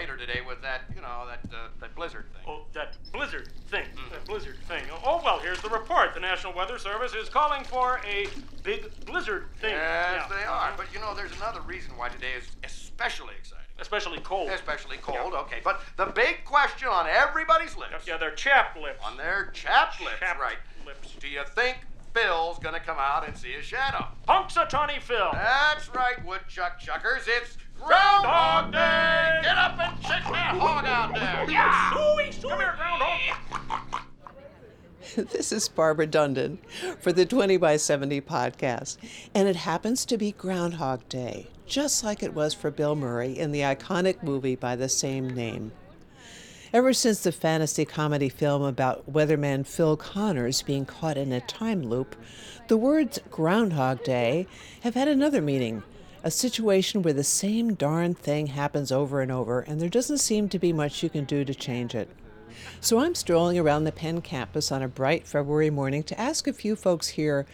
later today with that, you know, that uh, that blizzard thing. Oh, that blizzard thing. Mm. That blizzard thing. Oh, well, here's the report. The National Weather Service is calling for a big blizzard thing. Yes, Yeah. they are. But you know, there's another reason why today is especially exciting. Especially cold. Especially cold, okay. But the big question on everybody's lips, Yeah, they're chapped lips. on their chapped lips, Chapped right? lips. Do you think Phil's gonna come out and see a shadow? Punxsutawney Phil. That's right, woodchuck chuckers. It's Groundhog Day. Get up and shake that hog out there. Yeah. Come here, groundhog. This is Barbara Dundon for the 20 by 70 podcast, and it happens to be Groundhog Day, just like it was for Bill Murray in the iconic movie by the same name. Ever since the fantasy comedy film about weatherman Phil Connors being caught in a time loop, the words Groundhog Day have had another meaning a situation where the same darn thing happens over and over, and there doesn't seem to be much you can do to change it. So I'm strolling around the Penn campus on a bright February morning to ask a few folks here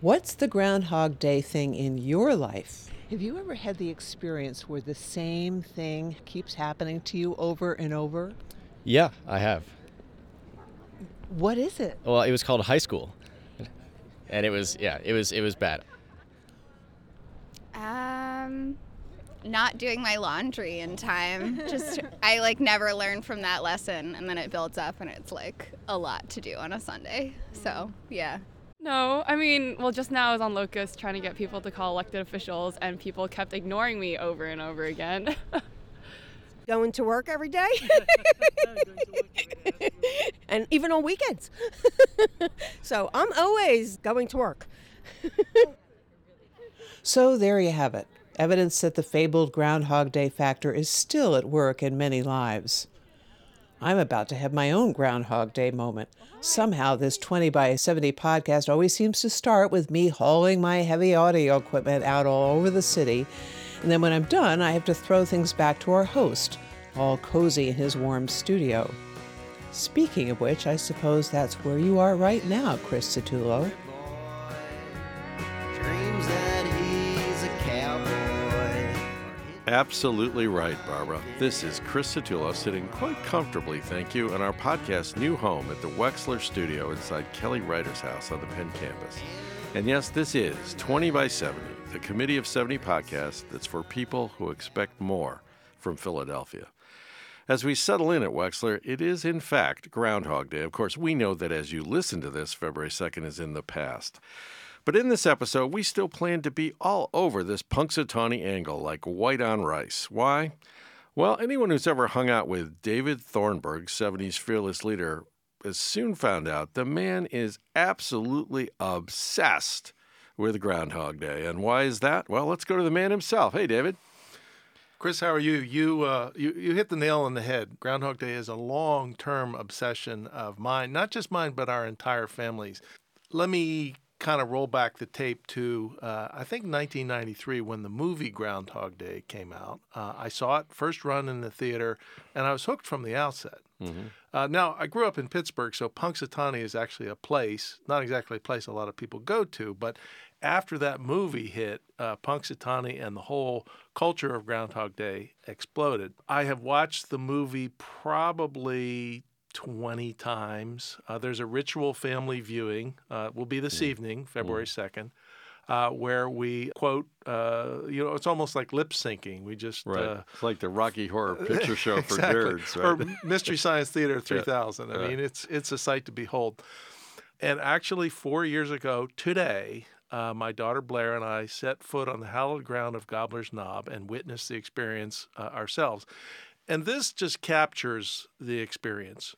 what's the Groundhog Day thing in your life? Have you ever had the experience where the same thing keeps happening to you over and over? Yeah, I have. What is it? Well, it was called high school, and it was yeah, it was it was bad. Um, not doing my laundry in time. Just I like never learn from that lesson, and then it builds up, and it's like a lot to do on a Sunday. So yeah. No, I mean, well, just now I was on Locust trying to get people to call elected officials, and people kept ignoring me over and over again. going to work every day and even on weekends so i'm always going to work So there you have it evidence that the fabled Groundhog Day factor is still at work in many lives. I'm about to have my own Groundhog Day moment. Somehow, this 20 by 70 podcast always seems to start with me hauling my heavy audio equipment out all over the city. And then when I'm done, I have to throw things back to our host, all cozy in his warm studio. Speaking of which, I suppose that's where you are right now, Chris Satullo. Absolutely right, Barbara. This is Chris Satullo sitting quite comfortably, thank you, in our podcast new home at the Wexler Studio inside Kelly Writer's house on the Penn campus. And yes, this is 20 by 70, the Committee of 70 podcast that's for people who expect more from Philadelphia. As we settle in at Wexler, it is in fact Groundhog Day. Of course, we know that as you listen to this, February 2nd is in the past. But in this episode, we still plan to be all over this Punxsutawney angle like white on rice. Why? Well, anyone who's ever hung out with David Thornburg, 70s fearless leader, has soon found out the man is absolutely obsessed with Groundhog Day. And why is that? Well, let's go to the man himself. Hey, David. Chris, how are you? You, uh, you you hit the nail on the head. Groundhog Day is a long-term obsession of mine, not just mine, but our entire families. Let me kind of roll back the tape to uh, I think 1993 when the movie Groundhog Day came out. Uh, I saw it first run in the theater, and I was hooked from the outset. Uh, now, I grew up in Pittsburgh, so Punxsutawney is actually a place, not exactly a place a lot of people go to, but after that movie hit, uh, Punxsutawney and the whole culture of Groundhog Day exploded. I have watched the movie probably 20 times. Uh, there's a ritual family viewing, uh, will be this evening, February 2nd. Uh, where we quote, uh, you know, it's almost like lip syncing. We just Right. uh, it's like the Rocky Horror Picture Show for Exactly. nerds, right? Or Mystery Science Theater 3000. I mean, it's it's a sight to behold. And actually, four years ago today, uh, my daughter Blair and I set foot on the hallowed ground of Gobbler's Knob and witnessed the experience uh, ourselves. And this just captures the experience.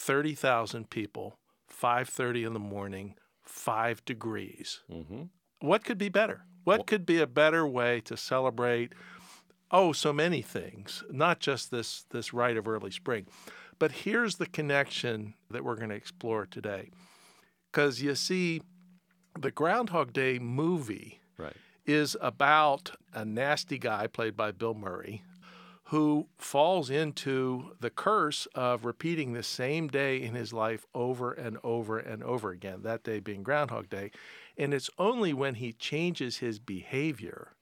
Thirty thousand people, five thirty in the morning, five degrees. mm-hmm. What could be better? What could be a better way to celebrate? Oh, so many things, not just this this rite of early spring. But here's the connection that we're going to explore today. Because you see, the Groundhog Day movie Right. is about a nasty guy played by Bill Murray who falls into the curse of repeating the same day in his life over and over and over again, that day being Groundhog Day. And it's only when he changes his behavior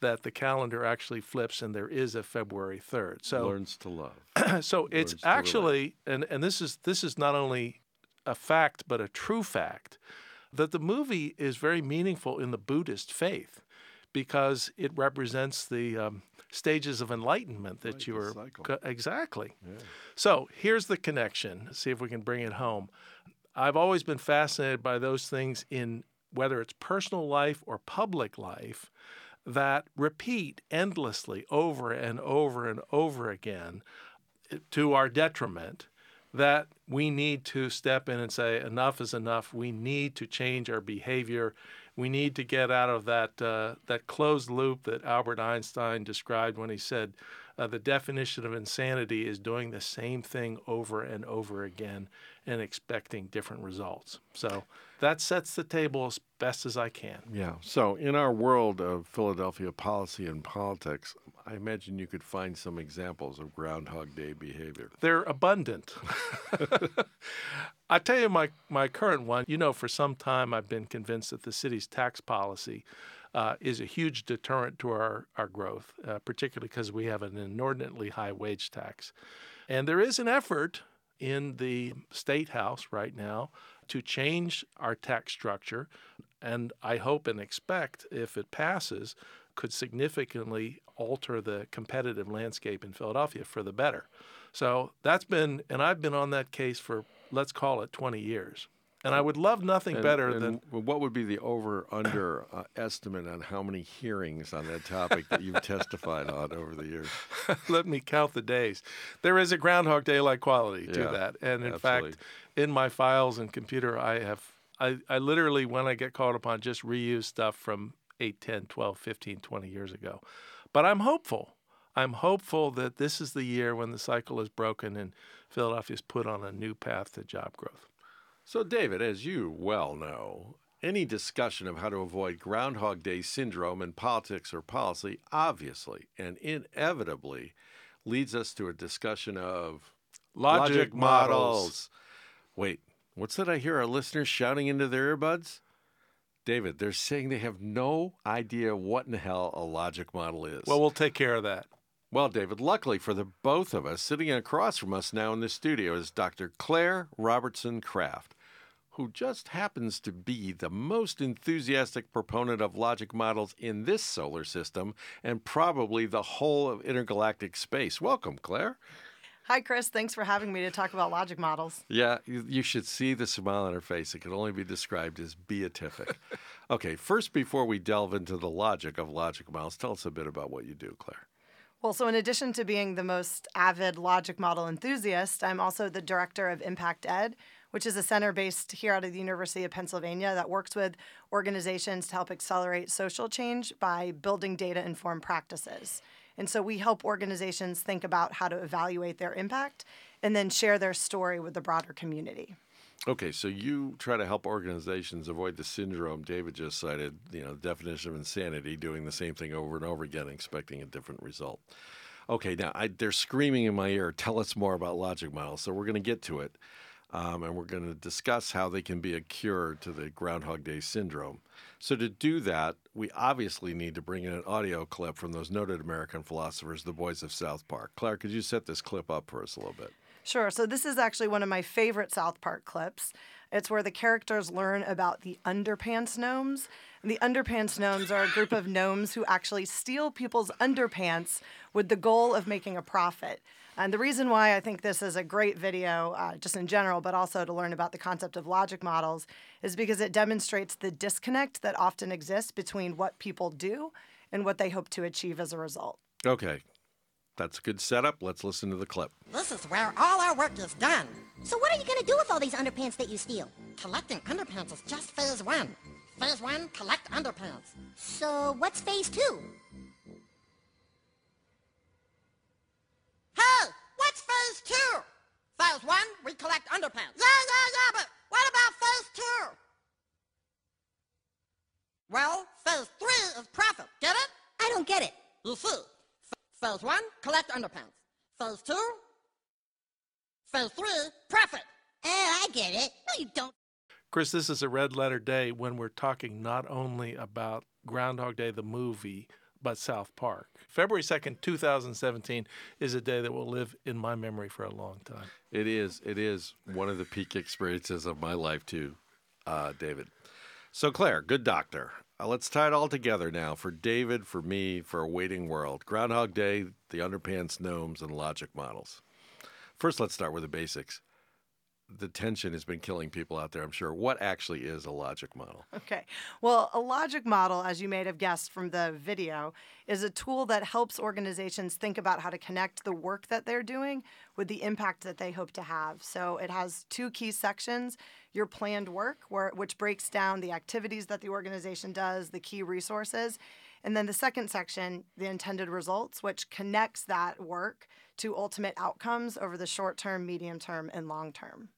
that the calendar actually flips and there is a February 3rd. So Learns to love. so it's Learns actually and and this is this is not only a fact but a true fact that the movie is very meaningful in the Buddhist faith because it represents the um, stages of enlightenment that Right, you were cycle. exactly. So here's the connection. See if we can bring it home. I've always been fascinated by those things in whether it's personal life or public life that repeat endlessly over and over and over again eh, to our detriment that we need to step in and say enough is enough we need to change our behavior we need to get out of that uh, that closed loop that Albert Einstein described when he said uh, the definition of insanity is doing the same thing over and over again and expecting different results so that sets the table as best as I can Yeah. So, in our world of Philadelphia policy and politics, I imagine you could find some examples of Groundhog Day behavior. they're abundant. I tell you, my, my current one, you know, for some time I've been convinced that the city's tax policy uh, is a huge deterrent to our, our growth, uh, particularly because we have an inordinately high wage tax. And there is an effort in the state house right now to change our tax structure. And I hope and expect, if it passes, could significantly alter the competitive landscape in Philadelphia for the better. So that's been, and I've been on that case for, let's call it 20 years. And I would love nothing And- better and than what would be the over under uh, estimate on how many hearings on that topic that you've testified on over the years? let me count the days. There is a Groundhog Day like quality to Yeah, that. And in absolutely. fact, in my files and computer, I have, I, I literally, when I get called upon, just reuse stuff from 8, 10, 12, 15, 20 years ago. But I'm hopeful. I'm hopeful that this is the year when the cycle is broken and Philadelphia is put on a new path to job growth. So, David, as you well know, any discussion of how to avoid Groundhog Day syndrome in politics or policy obviously and inevitably leads us to a discussion of Logic models. Wait, what's that I hear our listeners shouting into their earbuds? David, they're saying they have no idea what in the hell a logic model is. Well, we'll take care of that. Well, David, luckily for the both of us, sitting across from us now in the studio is Dr. Claire Robertson Kraft, who just happens to be the most enthusiastic proponent of logic models in this solar system and probably the whole of intergalactic space. Welcome, Claire. Hi, Chris. Thanks for having me to talk about logic models. Yeah, you, you should see the smile on her face. It can only be described as beatific. okay, first, before we delve into the logic of logic models, tell us a bit about what you do, Claire. Well, so in addition to being the most avid logic model enthusiast, I'm also the director of Impact Ed, which is a center based here out of the University of Pennsylvania that works with organizations to help accelerate social change by building data informed practices. And so we help organizations think about how to evaluate their impact and then share their story with the broader community. Okay, so you try to help organizations avoid the syndrome David just cited, you know, the definition of insanity, doing the same thing over and over again, expecting a different result. Okay, now I, they're screaming in my ear, tell us more about logic models. So we're going to get to it, um, and we're going to discuss how they can be a cure to the Groundhog Day syndrome. So to do that, we obviously need to bring in an audio clip from those noted American philosophers, the boys of South Park. Claire, could you set this clip up for us a little bit? Sure. So this is actually one of my favorite South Park clips. It's where the characters learn about the underpants gnomes. And the underpants gnomes are a group of gnomes who actually steal people's underpants with the goal of making a profit. And the reason why I think this is a great video, uh, just in general, but also to learn about the concept of logic models, is because it demonstrates the disconnect that often exists between what people do and what they hope to achieve as a result. Okay, that's a good setup. Let's listen to the clip. This is where all our work is done. So what are you gonna do with all these underpants that you steal? Collecting underpants is just phase one. Phase one, collect underpants. So what's phase two? Hey, what's phase two? Phase one, we collect underpants. Yeah, yeah, yeah, but what about phase two? Well, phase three is profit. Get it? I don't get it. You see, f- phase Phase one, collect underpants. Phase two, phase three, profit. Oh, I get it. No, you don't. Chris, this is a red letter day when we're talking not only about Groundhog Day, the movie, but South Park. February 2nd, 2017 is a day that will live in my memory for a long time. It is. It is one of the peak experiences of my life, too, uh, David. So, Claire, good doctor. Uh, let's tie it all together now for David, for me, for a waiting world. Groundhog Day, the underpants gnomes, and logic models. First, let's start with the basics. The tension has been killing people out there, I'm sure. What actually is a logic model? Okay. Well, a logic model, as you may have guessed from the video, is a tool that helps organizations think about how to connect the work that they're doing with the impact that they hope to have. So it has two key sections your planned work, which breaks down the activities that the organization does, the key resources. And then the second section, the intended results, which connects that work to ultimate outcomes over the short term, medium term, and long term.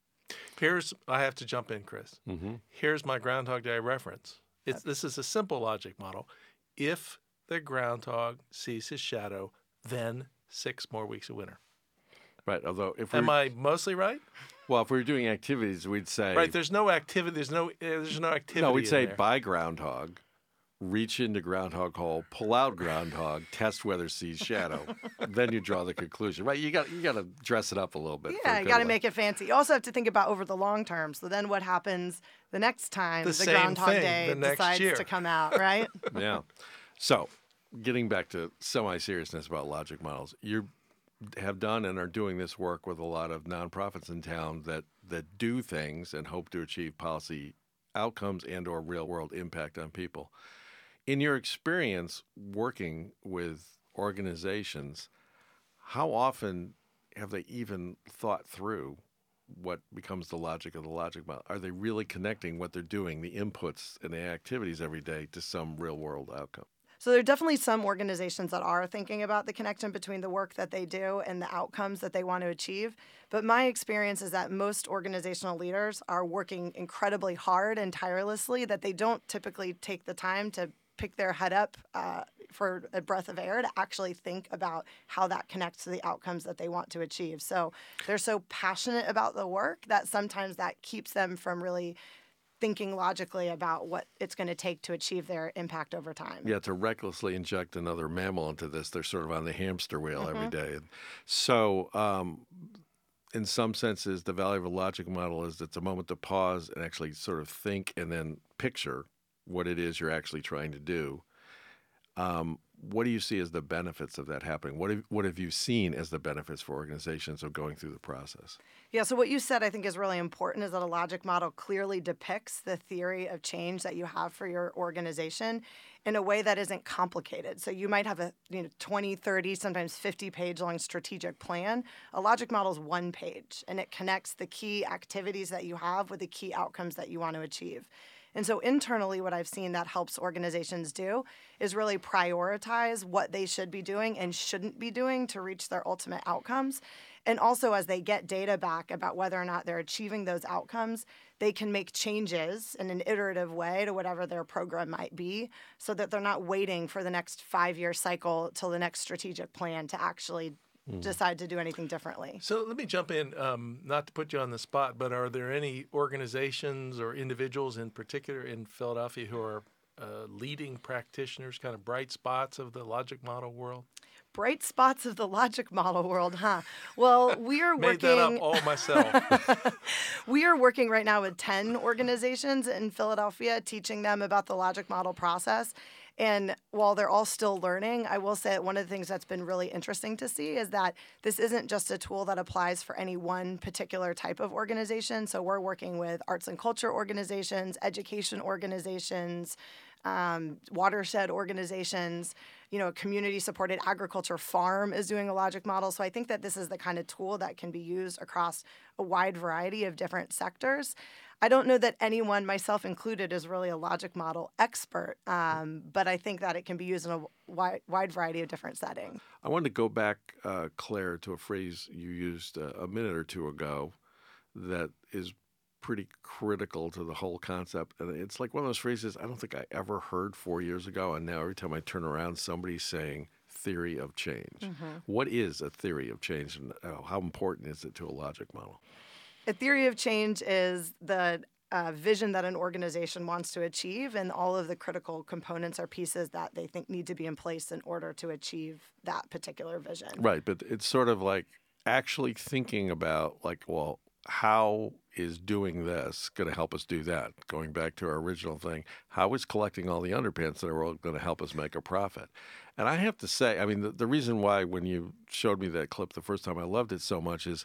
Here's, I have to jump in, Chris. Mm-hmm. Here's my Groundhog Day reference. It's, this is a simple logic model. If the groundhog sees his shadow, then six more weeks of winter. Right. Although, if Am I mostly right? well, if we were doing activities, we'd say Right. There's no activity. There's no. uh, There's no activity. no, we'd say there. buy groundhog, reach into groundhog hole, pull out groundhog, test whether sees shadow. then you draw the conclusion. Right? You got you got to dress it up a little bit. Yeah, you got to make it fancy. You also have to think about over the long term. So then what happens the next time The the, Groundhog thing Day the decides year. to come out, right? yeah. So, getting back to semi seriousness about logic models, you have done and are doing this work with a lot of nonprofits in town that that do things and hope to achieve policy outcomes and or real world impact on people. In your experience working with organizations, how often have they even thought through what becomes the logic of the logic model? Are they really connecting what they're doing, the inputs and the activities every day, to some real world outcome? So there are definitely some organizations that are thinking about the connection between the work that they do and the outcomes that they want to achieve. But my experience is that most organizational leaders are working incredibly hard and tirelessly that they don't typically take the time to pick their head up uh, for a breath of air to actually think about how that connects to the outcomes that they want to achieve. So they're so passionate about the work that sometimes that keeps them from really thinking logically about what it's going to take to achieve their impact over time. Yeah, to recklessly inject another mammal into this, they're sort of on the hamster wheel every Mhm. day. So, um, in some senses, the value of a logic model is it's a moment to pause and actually sort of think and then picture what it is you're actually trying to do. Um, what do you see as the benefits of that happening? What have, what have you seen as the benefits for organizations of going through the process? Yeah, so what you said I think is really important is that a logic model clearly depicts the theory of change that you have for your organization in a way that isn't complicated. So you might have a you know 20, 30, sometimes 50 page long strategic plan. A logic model is one page and it connects the key activities that you have with the key outcomes that you want to achieve. And so internally, what I've seen that helps organizations do is really prioritize what they should be doing and shouldn't be doing to reach their ultimate outcomes. And also, as they get data back about whether or not they're achieving those outcomes, they can make changes in an iterative way to whatever their program might be so that they're not waiting for the next five year cycle till the next strategic plan to actually Mhm. decide to do anything differently. So let me jump in, um, not to put you on the spot, but are there any organizations or individuals in particular in Philadelphia who are uh, leading practitioners, kind of bright spots of the logic model world? Bright spots of the logic model world, huh? Well, we are Made working. that up all myself. we are working right now with 10 organizations in Philadelphia, teaching them about the logic model process. And while they're all still learning, I will say that one of the things that's been really interesting to see is that this isn't just a tool that applies for any one particular type of organization. So we're working with arts and culture organizations, education organizations, um, watershed organizations, you know, a community supported agriculture farm is doing a logic model. So I think that this is the kind of tool that can be used across a wide variety of different sectors. I don't know that anyone, myself included, is really a logic model expert, um, but I think that it can be used in a wide, wide variety of different settings. I wanted to go back, uh, Claire, to a phrase you used uh, a minute or two ago that is pretty critical to the whole concept. And it's like one of those phrases I don't think I ever heard four years ago. And now every time I turn around, somebody's saying theory of change. Mhm. What is a theory of change, and uh, how important is it to a logic model? A theory of change is the uh, vision that an organization wants to achieve, and all of the critical components or pieces that they think need to be in place in order to achieve that particular vision. Right, but it's sort of like actually thinking about like, well, how is doing this going to help us do that? Going back to our original thing, how is collecting all the underpants in the world going to help us make a profit? And I have to say, I mean, the, the reason why when you showed me that clip the first time I loved it so much is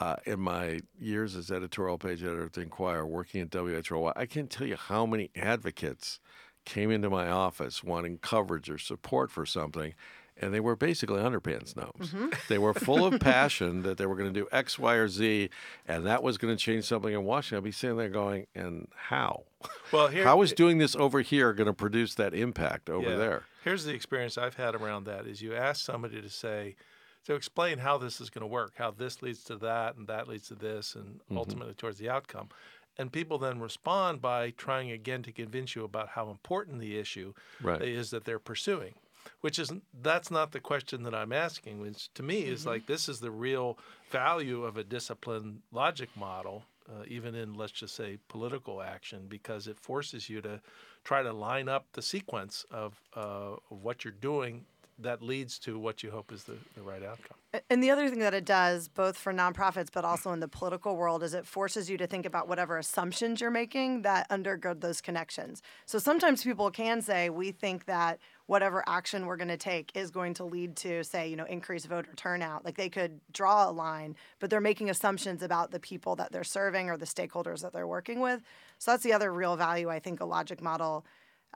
uh, in my years as editorial page editor at the Inquirer, working at WHYY, I can't tell you how many advocates came into my office wanting coverage or support for something, and they were basically underpants gnomes. They were full of passion that they were going to do X, Y, or Z, and that was going to change something in Washington. I'd be sitting there going, and how? Well, here- how is doing this over here going to produce that impact over Yeah. there? Here's the experience I've had around that: is you ask somebody to say, to explain how this is going to work, how this leads to that, and that leads to this, and Mhm. ultimately towards the outcome. And people then respond by trying again to convince you about how important the issue Right. is that they're pursuing. Which is that's not the question that I'm asking. Which to me is Mm-hmm. Mhm. like this is the real value of a disciplined logic model, uh, even in let's just say political action, because it forces you to try to line up the sequence of, uh, of what you're doing that leads to what you hope is the, the right outcome. And the other thing that it does, both for nonprofits but also in the political world, is it forces you to think about whatever assumptions you're making that undergird those connections. So sometimes people can say, we think that whatever action we're going to take is going to lead to, say, you know, increased voter turnout. Like they could draw a line, but they're making assumptions about the people that they're serving or the stakeholders that they're working with. So that's the other real value I think a logic model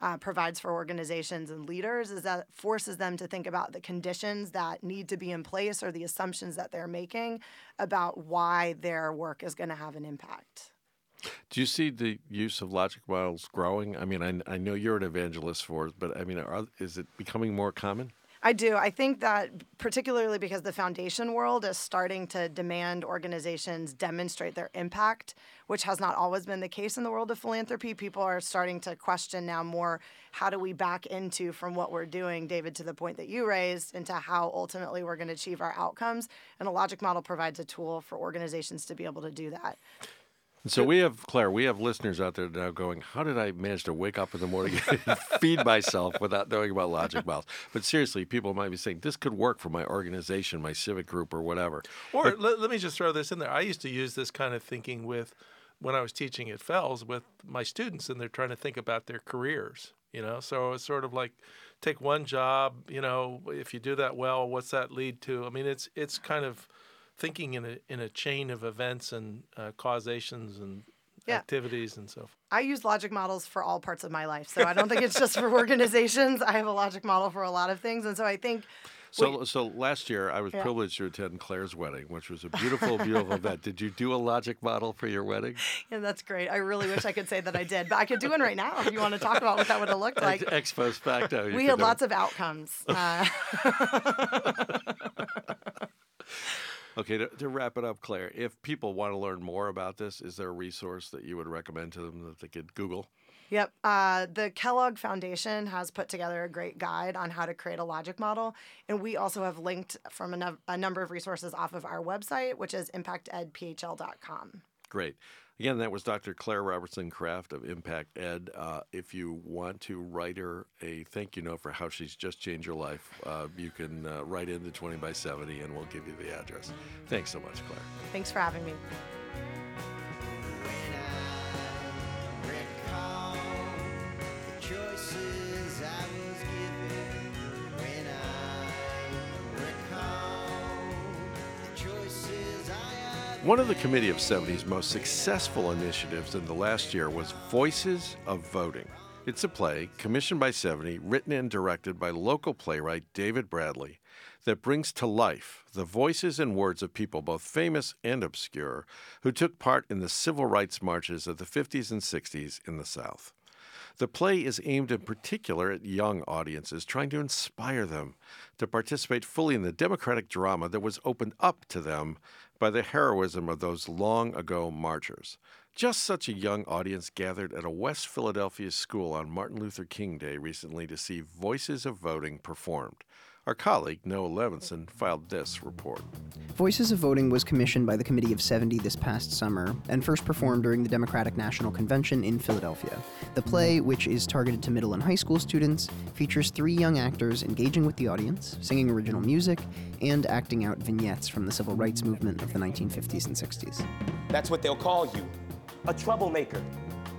uh, provides for organizations and leaders is that forces them to think about the conditions that need to be in place or the assumptions that they're making about why their work is going to have an impact. Do you see the use of logic models growing? I mean, I, I know you're an evangelist for it, but I mean, are, is it becoming more common? I do. I think that particularly because the foundation world is starting to demand organizations demonstrate their impact, which has not always been the case in the world of philanthropy. People are starting to question now more how do we back into from what we're doing, David, to the point that you raised, into how ultimately we're going to achieve our outcomes. And a logic model provides a tool for organizations to be able to do that. So we have Claire. We have listeners out there now going, "How did I manage to wake up in the morning and feed myself without knowing about logic models?" But seriously, people might be saying this could work for my organization, my civic group, or whatever. Or let, let me just throw this in there. I used to use this kind of thinking with when I was teaching at Fels with my students, and they're trying to think about their careers. You know, so it's sort of like take one job. You know, if you do that well, what's that lead to? I mean, it's it's kind of thinking in a in a chain of events and uh, causations and Yeah. activities and so forth. I use logic models for all parts of my life. So I don't think it's just for organizations. I have a logic model for a lot of things. And so I think So, so last year I was Yeah. privileged to attend Claire's wedding, which was a beautiful, beautiful event. Did you do a logic model for your wedding? Yeah, that's great. I really wish I could say that I did, but I could do one right now if you want to talk about what that would have looked like. Ex, ex post facto. we had do it. lots of outcomes. Uh, Okay, to, to wrap it up, Claire, if people want to learn more about this, is there a resource that you would recommend to them that they could Google? Yep. Uh, the Kellogg Foundation has put together a great guide on how to create a logic model. And we also have linked from a, num- a number of resources off of our website, which is impactedphl.com. Great. Again, that was Dr. Claire Robertson Kraft of Impact Ed. Uh, if you want to write her a thank you note for how she's just changed your life, uh, you can uh, write into 20 by 70 and we'll give you the address. Thanks so much, Claire. Thanks for having me. One of the Committee of 70's most successful initiatives in the last year was Voices of Voting. It's a play commissioned by 70, written and directed by local playwright David Bradley, that brings to life the voices and words of people, both famous and obscure, who took part in the civil rights marches of the 50s and 60s in the South. The play is aimed in particular at young audiences, trying to inspire them to participate fully in the democratic drama that was opened up to them by the heroism of those long ago marchers. Just such a young audience gathered at a West Philadelphia school on Martin Luther King Day recently to see Voices of Voting performed. Our colleague, Noah Levinson, filed this report. Voices of Voting was commissioned by the Committee of 70 this past summer and first performed during the Democratic National Convention in Philadelphia. The play, which is targeted to middle and high school students, features three young actors engaging with the audience, singing original music, and acting out vignettes from the civil rights movement of the 1950s and 60s. That's what they'll call you a troublemaker.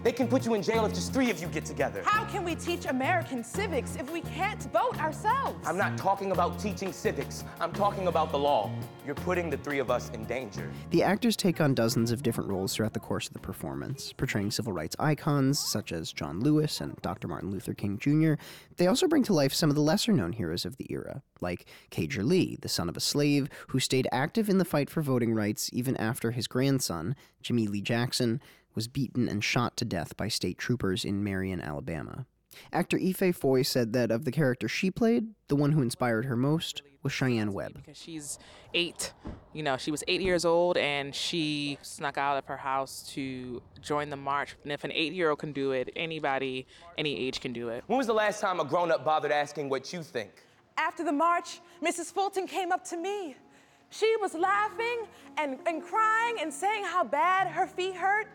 They can put you in jail if just three of you get together. How can we teach American civics if we can't vote ourselves? I'm not talking about teaching civics. I'm talking about the law. You're putting the three of us in danger. The actors take on dozens of different roles throughout the course of the performance, portraying civil rights icons such as John Lewis and Dr. Martin Luther King Jr. They also bring to life some of the lesser known heroes of the era, like Cager Lee, the son of a slave who stayed active in the fight for voting rights even after his grandson, Jimmy Lee Jackson, was beaten and shot to death by state troopers in Marion, Alabama. Actor Ife Foy said that of the character she played, the one who inspired her most was Sheyann Webb. Because she's eight, you know, she was eight years old and she snuck out of her house to join the march. And if an eight year old can do it, anybody, any age can do it. When was the last time a grown up bothered asking what you think? After the march, Mrs. Fulton came up to me. She was laughing and, and crying and saying how bad her feet hurt.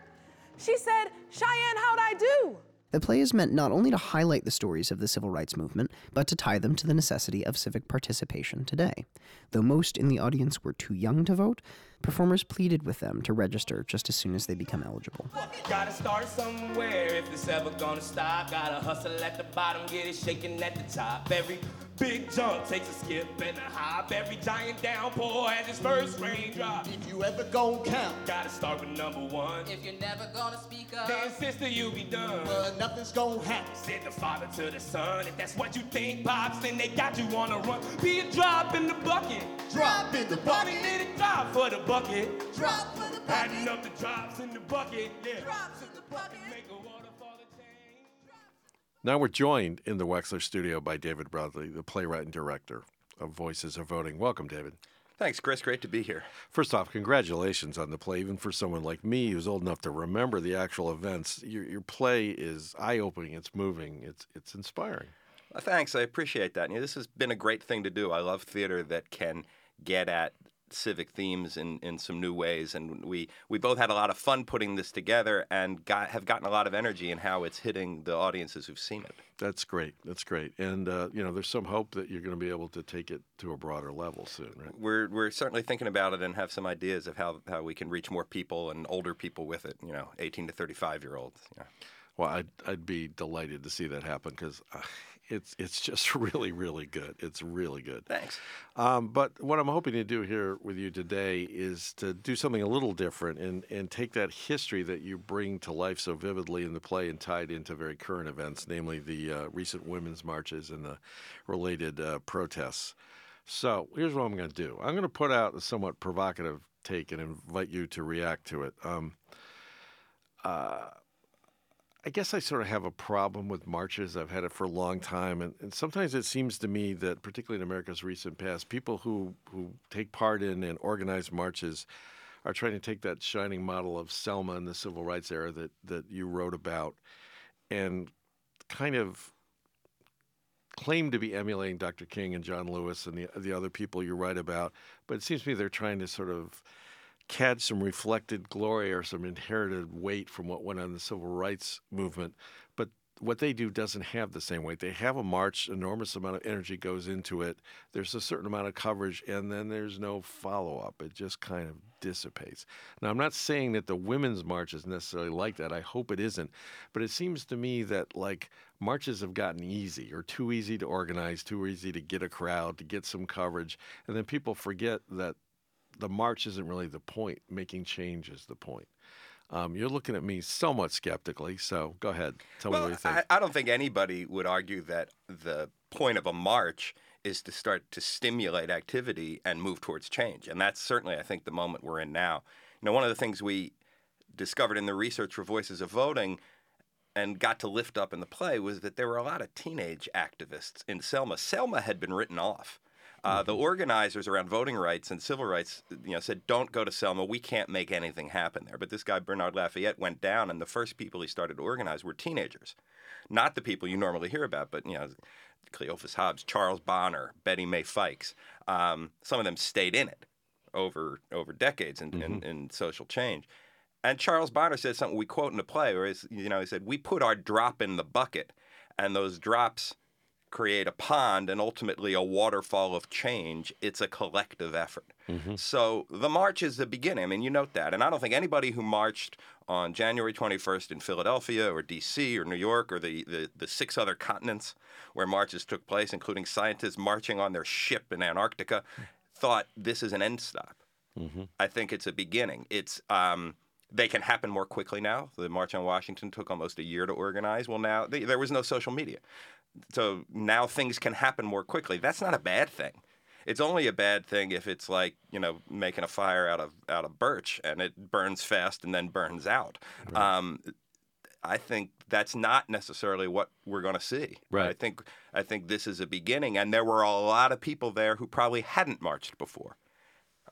She said, Sheyann, how'd I do? The play is meant not only to highlight the stories of the civil rights movement, but to tie them to the necessity of civic participation today. Though most in the audience were too young to vote, performers pleaded with them to register just as soon as they become eligible. Gotta start somewhere if it's ever gonna stop. Gotta hustle at the bottom, get it shaking at the top. Every big jump takes a skip and a hop. Every giant downpour has its first raindrop. If you ever gon' count, gotta start with number one. If you're never gonna speak up, then sister, you'll be done. But nothing's gonna happen. Said the father to the son. If that's what you think, pops, then they got you on a run. Be a drop in the bucket. Drop in the bucket. Mommy made a drop for the bucket. Drop for the bucket. Adding up the drops in the bucket. Yeah. Drops in the bucket. Make a waterfall of change. Now we're joined in the Wexler studio by David Bradley, the playwright and director of Voices of Voting. Welcome, David. Thanks, Chris. Great to be here. First off, congratulations on the play. Even for someone like me who's old enough to remember the actual events, your, your play is eye opening, it's moving, it's, it's inspiring. Well, thanks. I appreciate that. You know, this has been a great thing to do. I love theater that can get at civic themes in, in some new ways and we, we both had a lot of fun putting this together and got, have gotten a lot of energy in how it's hitting the audiences who've seen it. That's great. That's great. And uh, you know there's some hope that you're going to be able to take it to a broader level soon right? We're, we're certainly thinking about it and have some ideas of how, how we can reach more people and older people with it you know 18 to 35 year olds yeah. well I'd, I'd be delighted to see that happen because uh, it's it's just really really good. It's really good. Thanks. Um, but what I'm hoping to do here with you today is to do something a little different and and take that history that you bring to life so vividly in the play and tie it into very current events, namely the uh, recent women's marches and the related uh, protests. So here's what I'm going to do. I'm going to put out a somewhat provocative take and invite you to react to it. Um, uh, I guess I sort of have a problem with marches. I've had it for a long time, and, and, sometimes it seems to me that, particularly in America's recent past, people who who take part in and organize marches are trying to take that shining model of Selma in the civil rights era that that you wrote about, and kind of claim to be emulating Dr. King and John Lewis and the the other people you write about. But it seems to me they're trying to sort of had some reflected glory or some inherited weight from what went on in the civil rights movement. But what they do doesn't have the same weight. They have a march, enormous amount of energy goes into it. There's a certain amount of coverage, and then there's no follow up. It just kind of dissipates. Now, I'm not saying that the women's march is necessarily like that. I hope it isn't. But it seems to me that, like, marches have gotten easy or too easy to organize, too easy to get a crowd, to get some coverage. And then people forget that the march isn't really the point. Making change is the point. Um, you're looking at me somewhat skeptically, so go ahead. Tell well, me what you think. I, I don't think anybody would argue that the point of a march is to start to stimulate activity and move towards change. And that's certainly, I think, the moment we're in now. You know, one of the things we discovered in the research for Voices of Voting and got to lift up in the play was that there were a lot of teenage activists in Selma. Selma had been written off. Uh, the organizers around voting rights and civil rights, you know, said, "Don't go to Selma. We can't make anything happen there." But this guy Bernard Lafayette went down, and the first people he started to organize were teenagers, not the people you normally hear about, but you know, Cleophas Hobbs, Charles Bonner, Betty Mae Fikes. Um, some of them stayed in it over over decades in, in, in social change. And Charles Bonner said something we quote in the play, where you know he said, "We put our drop in the bucket, and those drops create a pond and ultimately a waterfall of change. It's a collective effort." So the march is the beginning. I mean, you note that, and I don't think anybody who marched on January 21st in Philadelphia or D.C. or New York or the, the, the six other continents where marches took place, including scientists marching on their ship in Antarctica, thought this is an end stop. I think it's a beginning. It's um, they can happen more quickly now. The March on Washington took almost a year to organize. Well, now th- there was no social media, so now things can happen more quickly. That's not a bad thing. It's only a bad thing if it's like you know making a fire out of out of birch and it burns fast and then burns out. Um, I think that's not necessarily what we're going to see. Right. I think I think this is a beginning, and there were a lot of people there who probably hadn't marched before.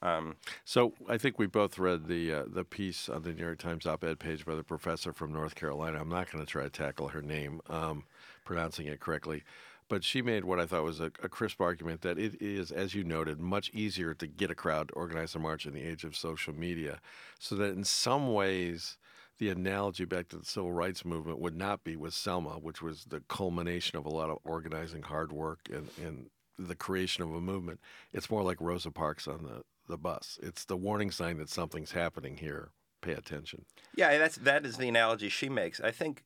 Um, So I think we both read the uh, the piece on the New York Times op-ed page by the professor from North Carolina. I'm not going to try to tackle her name, um, pronouncing it correctly, but she made what I thought was a, a crisp argument that it is, as you noted, much easier to get a crowd to organize a march in the age of social media, so that in some ways. The analogy back to the civil rights movement would not be with Selma, which was the culmination of a lot of organizing hard work and, and the creation of a movement. It's more like Rosa Parks on the, the bus. It's the warning sign that something's happening here. Pay attention. Yeah, that's that is the analogy she makes. I think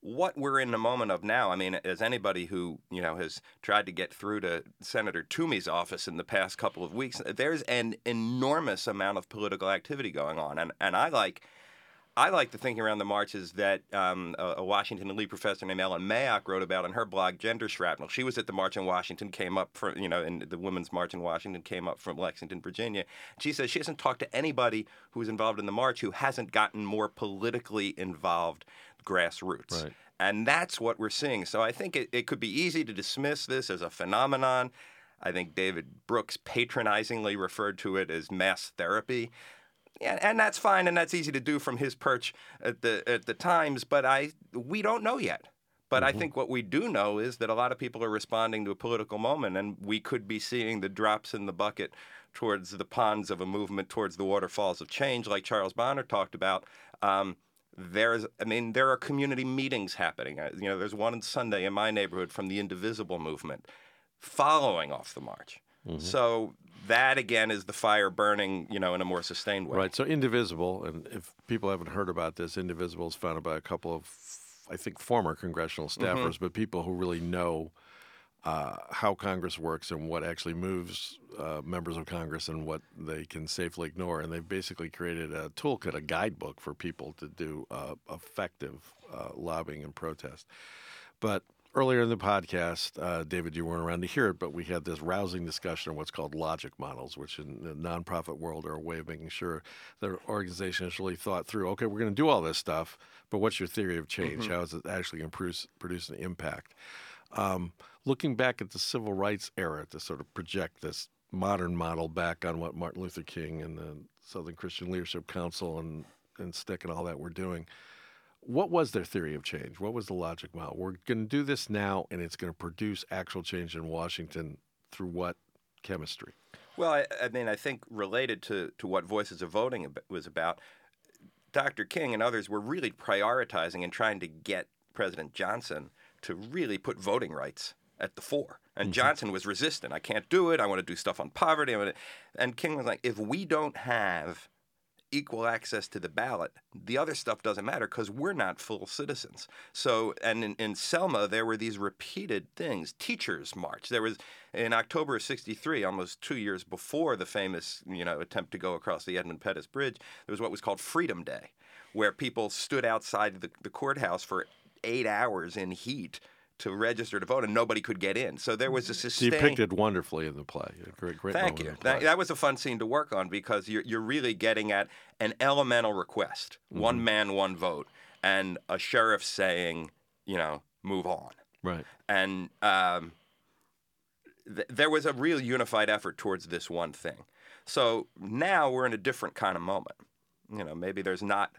what we're in the moment of now. I mean, as anybody who you know has tried to get through to Senator Toomey's office in the past couple of weeks, there's an enormous amount of political activity going on, and and I like. I like the thinking around the marches that um, a, Washington and Lee professor named Ellen Mayock wrote about in her blog, Gender Shrapnel. She was at the March in Washington, came up from, you know, in the Women's March in Washington, came up from Lexington, Virginia. She says she hasn't talked to anybody who was involved in the march who hasn't gotten more politically involved grassroots. Right. And that's what we're seeing. So I think it, it could be easy to dismiss this as a phenomenon. I think David Brooks patronizingly referred to it as mass therapy. Yeah, and that's fine, and that's easy to do from his perch at the at the Times. But I we don't know yet. But I think what we do know is that a lot of people are responding to a political moment, and we could be seeing the drops in the bucket towards the ponds of a movement, towards the waterfalls of change, like Charles Bonner talked about. Um, there's, I mean, there are community meetings happening. You know, there's one on Sunday in my neighborhood from the Indivisible movement, following off the march. Mm-hmm. So that again is the fire burning, you know, in a more sustained way. Right. So Indivisible, and if people haven't heard about this, Indivisible is founded by a couple of, I think, former congressional staffers, mm-hmm. but people who really know uh, how Congress works and what actually moves uh, members of Congress and what they can safely ignore. And they've basically created a toolkit, a guidebook for people to do uh, effective uh, lobbying and protest. But earlier in the podcast, uh, David, you weren't around to hear it, but we had this rousing discussion on what's called logic models, which in the nonprofit world are a way of making sure the organization has really thought through. Okay, we're going to do all this stuff, but what's your theory of change? Mhm. How is it actually going to produce, produce an impact? Um, looking back at the civil rights era to sort of project this modern model back on what Martin Luther King and the Southern Christian Leadership Council and, and SNCC and all that were doing. What was their theory of change? What was the logic model? We're going to do this now, and it's going to produce actual change in Washington through what chemistry? Well, I, I mean, I think related to, to what Voices of Voting was about, Dr. King and others were really prioritizing and trying to get President Johnson to really put voting rights at the fore. And mm-hmm. Johnson was resistant. I can't do it. I want to do stuff on poverty. And King was like, if we don't have equal access to the ballot, the other stuff doesn't matter because we're not full citizens. So, and in, in Selma, there were these repeated things. Teachers March. There was in October of '63, almost two years before the famous, you know, attempt to go across the Edmund Pettus Bridge. There was what was called Freedom Day, where people stood outside the, the courthouse for eight hours in heat to register to vote, and nobody could get in. So there was a sustained. Depicted wonderfully in the play. A great, great Thank you. in the play. That, that was a fun scene to work on because you're, you're really getting at an elemental request one man, one vote, and a sheriff saying, you know, move on. Right. And um, th- there was a real unified effort towards this one thing. So now we're in a different kind of moment. You know, maybe there's not.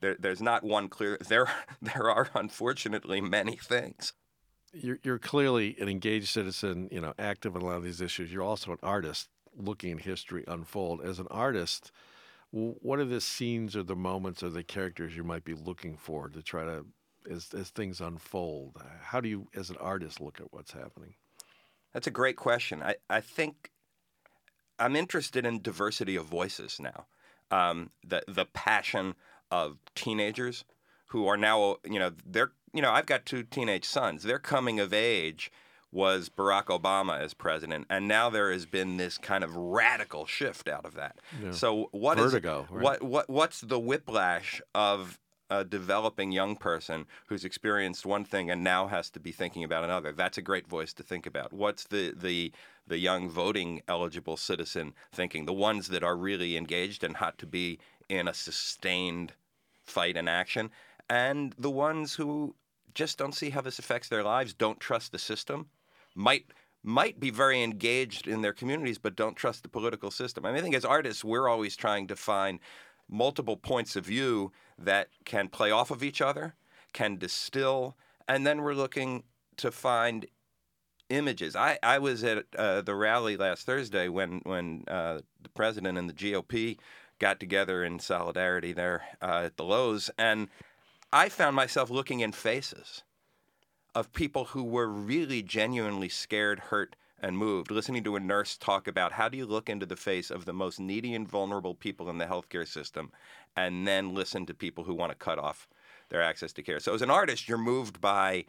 There, there's not one clear. There, there are unfortunately many things. You're, you're clearly an engaged citizen, you know, active in a lot of these issues. You're also an artist looking at history unfold. As an artist, what are the scenes or the moments or the characters you might be looking for to try to, as, as things unfold? How do you, as an artist, look at what's happening? That's a great question. I, I think I'm interested in diversity of voices now. Um, the the passion of teenagers who are now, you know, they're, you know, I've got two teenage sons. Their coming of age was Barack Obama as president, and now there has been this kind of radical shift out of that. Yeah. So what is Vertigo, right? what what what's the whiplash of a developing young person who's experienced one thing and now has to be thinking about another? That's a great voice to think about. What's the the the young voting eligible citizen thinking? The ones that are really engaged and hot to be in a sustained fight and action, and the ones who just don't see how this affects their lives, don't trust the system, might might be very engaged in their communities but don't trust the political system. I mean, I think as artists, we're always trying to find multiple points of view that can play off of each other, can distill, and then we're looking to find images. I, I was at uh, the rally last Thursday when when uh, the president and the GOP got together in solidarity there uh, at the Loews, and I found myself looking in faces of people who were really genuinely scared, hurt, and moved, listening to a nurse talk about how do you look into the face of the most needy and vulnerable people in the healthcare system and then listen to people who want to cut off their access to care. So as an artist, you're moved by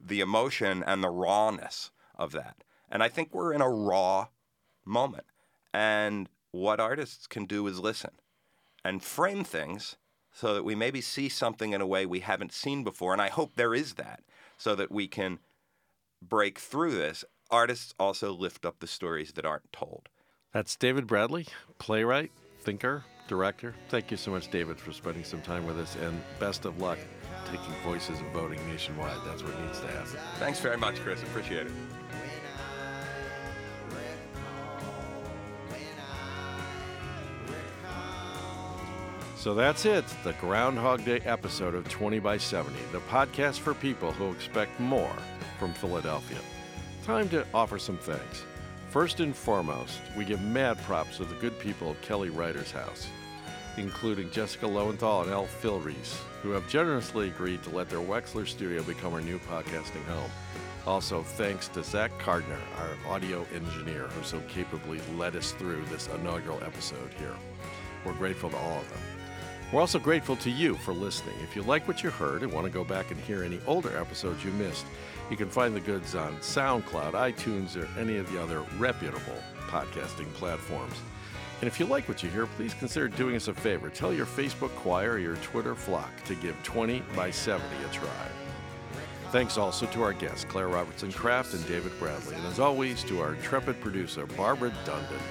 the emotion and the rawness of that. And I think we're in a raw moment. And what artists can do is listen and frame things so that we maybe see something in a way we haven't seen before. And I hope there is that so that we can break through this. Artists also lift up the stories that aren't told. That's David Bradley, playwright, thinker, director. Thank you so much, David, for spending some time with us, and best of luck taking voices and voting nationwide. That's what needs to happen. Thanks very much, Chris. Appreciate it. So that's it, the Groundhog Day episode of 20 by 70, the podcast for people who expect more from Philadelphia. Time to offer some thanks. First and foremost, we give mad props to the good people of Kelly Writer's House, including Jessica Lowenthal and Elle Philreese, who have generously agreed to let their Wexler studio become our new podcasting home. Also, thanks to Zach Gardner, our audio engineer, who so capably led us through this inaugural episode here. We're grateful to all of them. We're also grateful to you for listening. If you like what you heard and want to go back and hear any older episodes you missed, you can find the goods on SoundCloud, iTunes, or any of the other reputable podcasting platforms. And if you like what you hear, please consider doing us a favor. Tell your Facebook choir or your Twitter flock to give 20 by 70 a try. Thanks also to our guests, Claire Robertson Kraft and David Bradley. And as always, to our intrepid producer, Barbara Dundon,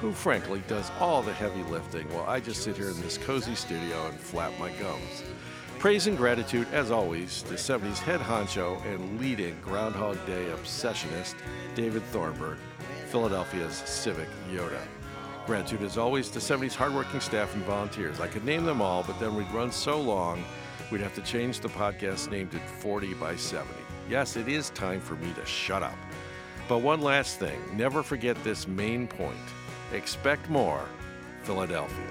who frankly does all the heavy lifting while I just sit here in this cozy studio and flap my gums. Praise and gratitude, as always, to 70s head honcho and leading Groundhog Day obsessionist, David Thornburgh, Philadelphia's civic Yoda. Gratitude, as always, to 70s hardworking staff and volunteers. I could name them all, but then we'd run so long, we'd have to change the podcast name to 40 by 70. Yes, it is time for me to shut up. But one last thing never forget this main point expect more, Philadelphia.